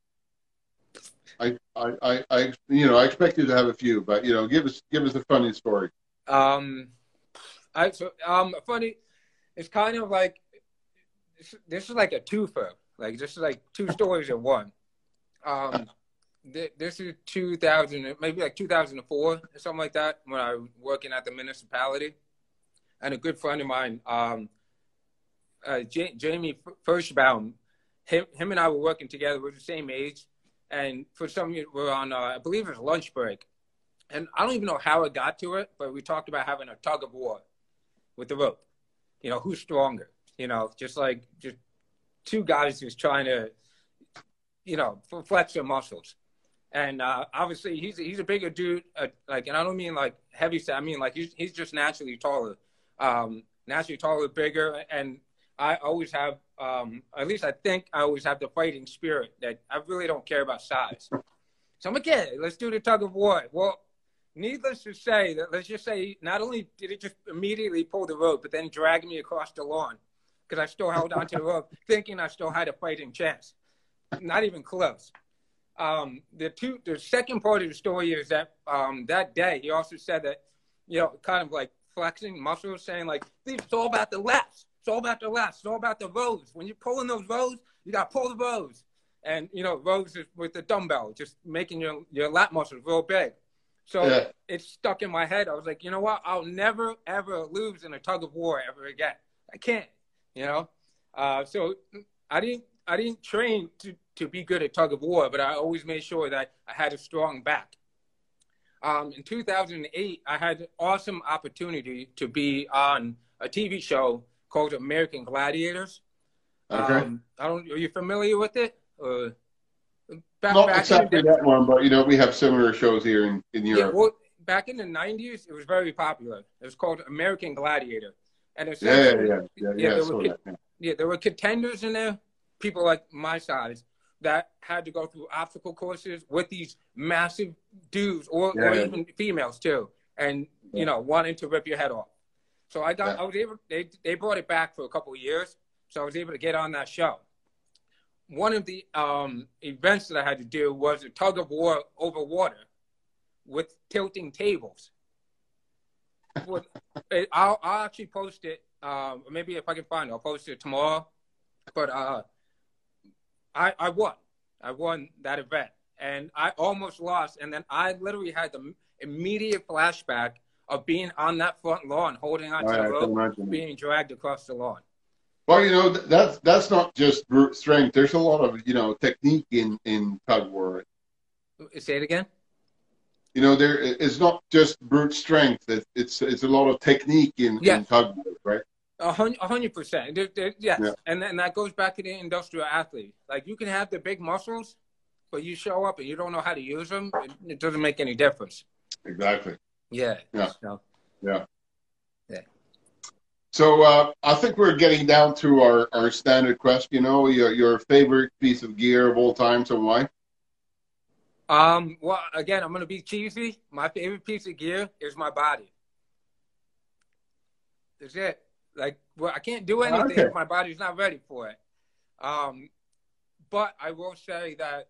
I, I, I, I, you know, I expect you to have a few, but you know, give us, give us a funny story. Um, I so um funny. It's kind of like this, is like a twofer. Like this is like two stories in one. Um, th- this is 2000, maybe like 2004 or something like that. When I was working at the municipality, and a good friend of mine, um, uh, J- Jamie Firschbaum, him, him and I were working together. We're the same age, and for some, we're on, uh, I believe it was lunch break, and I don't even know how it got to it, but we talked about having a tug of war with the rope. You know, who's stronger? You know, just like just two guys who's trying to, you know, flex their muscles. And uh, obviously, he's he's a bigger dude. Uh, like, and I don't mean like heavy set. I mean like he's he's just naturally taller, um, naturally taller, bigger. And I always have, um, at least I think I always have the fighting spirit that I really don't care about size. So I'm like, yeah, let's do the tug of war. Well, needless to say, that let's just say, not only did it just immediately pull the rope, but then drag me across the lawn because I still held onto the rope, thinking I still had a fighting chance. Not even close. Um, the two, the second part of the story is that um, that day he also said that, you know, kind of like flexing muscles, saying like, it's all about the lats. It's all about the lats. It's all about the rows. When you're pulling those rows, you got to pull the rows. And, you know, rows is with the dumbbell, just making your, your lat muscles real big. So Yeah. it stuck in my head. I was like, you know what? I'll never, ever lose in a tug of war ever again. I can't, you know? Uh, so I didn't, I didn't train to, to be good at tug of war, but I always made sure that I had a strong back. Um, in 2008, I had an awesome opportunity to be on a TV show called American Gladiators. Okay. Um, I don't. Are you familiar with it? Uh, back, Not back exactly the, that one, but you know, we have similar shows here in, in yeah, Europe. well, back in the 90s, it was very popular. It was called American Gladiator, and Yeah, yeah, yeah, yeah, Yeah, yeah. There were- that, yeah. yeah, there were contenders in there, people like my size, that had to go through obstacle courses with these massive dudes or, or Yeah, yeah. even females too, and Yeah. you know, wanting to rip your head off. So I got, Yeah. I was able. They they brought it back for a couple of years, so I was able to get on that show. One of the um, events that I had to do was a tug of war over water with tilting tables. I'll, I'll actually post it. Um, maybe if I can find it, I'll post it tomorrow. But uh, I I won. I won that event, and I almost lost. And then I literally had the immediate flashback of being on that front lawn, holding on to the rope, being dragged across the lawn. Well, you know, that's that's not just brute strength. There's a lot of you know technique in in tug war. Say it again. You know, there it's not just brute strength. It, it's it's a lot of technique in, Yeah. in tug war, right? A hundred percent. Yes, Yeah. and then that goes back to the industrial athlete. Like you can have the big muscles, but you show up and you don't know how to use them. It, it doesn't make any difference. Exactly. Yeah. Yeah. So, So uh, I think we're getting down to our, our standard question. You know, your your favorite piece of gear of all time, and why? um. Well, again, I'm gonna be cheesy. My favorite piece of gear is my body. That's it. Like, well, I can't do anything Okay. if my body's not ready for it. Um, but I will say that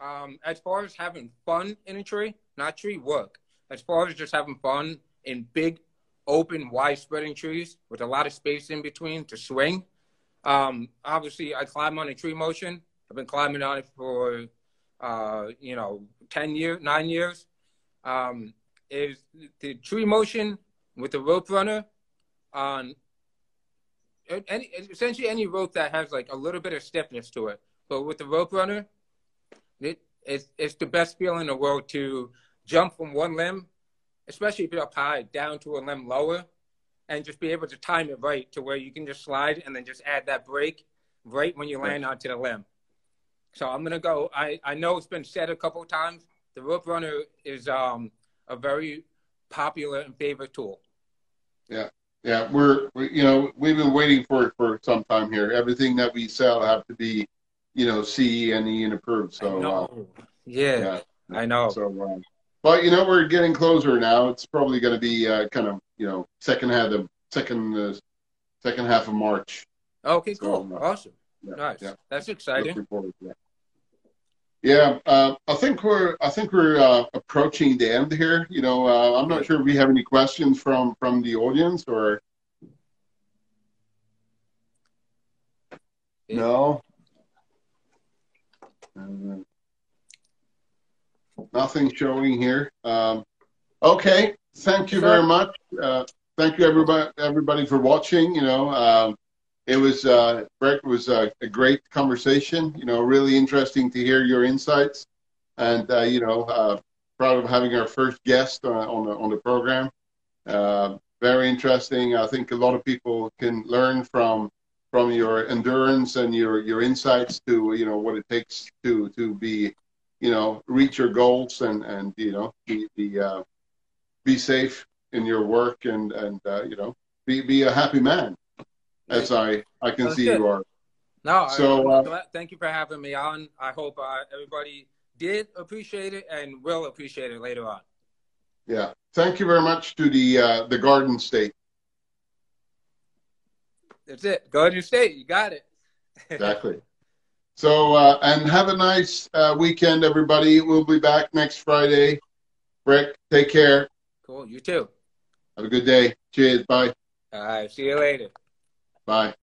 um, as far as having fun in a tree, not tree work, as far as just having fun in big, open, wide spreading trees with a lot of space in between to swing. Um, obviously, I climb on a tree motion. I've been climbing on it for, uh, you know, 10 years, nine years. Um, is the tree motion with the rope runner on any essentially any rope that has like a little bit of stiffness to it. But with the rope runner, it it's it's the best feeling in the world to jump from one limb, especially if you're up high, down to a limb lower, and just be able to time it right to where you can just slide and then just add that break right when you land onto the limb. So I'm gonna go. I I know it's been said a couple of times. The rope runner is um a very popular and favorite tool. Yeah, yeah. we're we, you know we've been waiting for it for some time here. Everything that we sell have to be, you know, CE and E and approved. So uh, yeah, yeah, I know. so um, but you know we're getting closer now. It's probably going to be uh, kind of you know second half of second uh, second half of March. Okay, So, cool. uh, awesome. yeah, nice. yeah. That's exciting. Looking forward to that. Yeah, uh, I think we're I think we're uh, approaching the end here. You know, uh, I'm not sure if we have any questions from from the audience or no. Uh, nothing showing here. Um, okay, thank you very much. Uh, thank you everybody everybody for watching. You know, um, it was uh, Brett was a, a great conversation. You know, really interesting to hear your insights, and uh, you know, uh, proud of having our first guest on, on the on the program. Uh, very interesting. I think a lot of people can learn from from your endurance and your your insights to you know what it takes to to be you know reach your goals and and you know be be uh, be safe in your work and and uh, you know be be a happy man as I I can That's see good. you are. No, So, uh, thank you for having me on. I hope uh, everybody did appreciate it and will appreciate it later on. Yeah. Thank you very much to the uh, the Garden State. That's it. Garden State. You got it. exactly. So uh, and have a nice uh, weekend, everybody. We'll be back next Friday. Rick, take care. Cool. You too. Have a good day. Cheers. Bye. All right. See you later. Bye.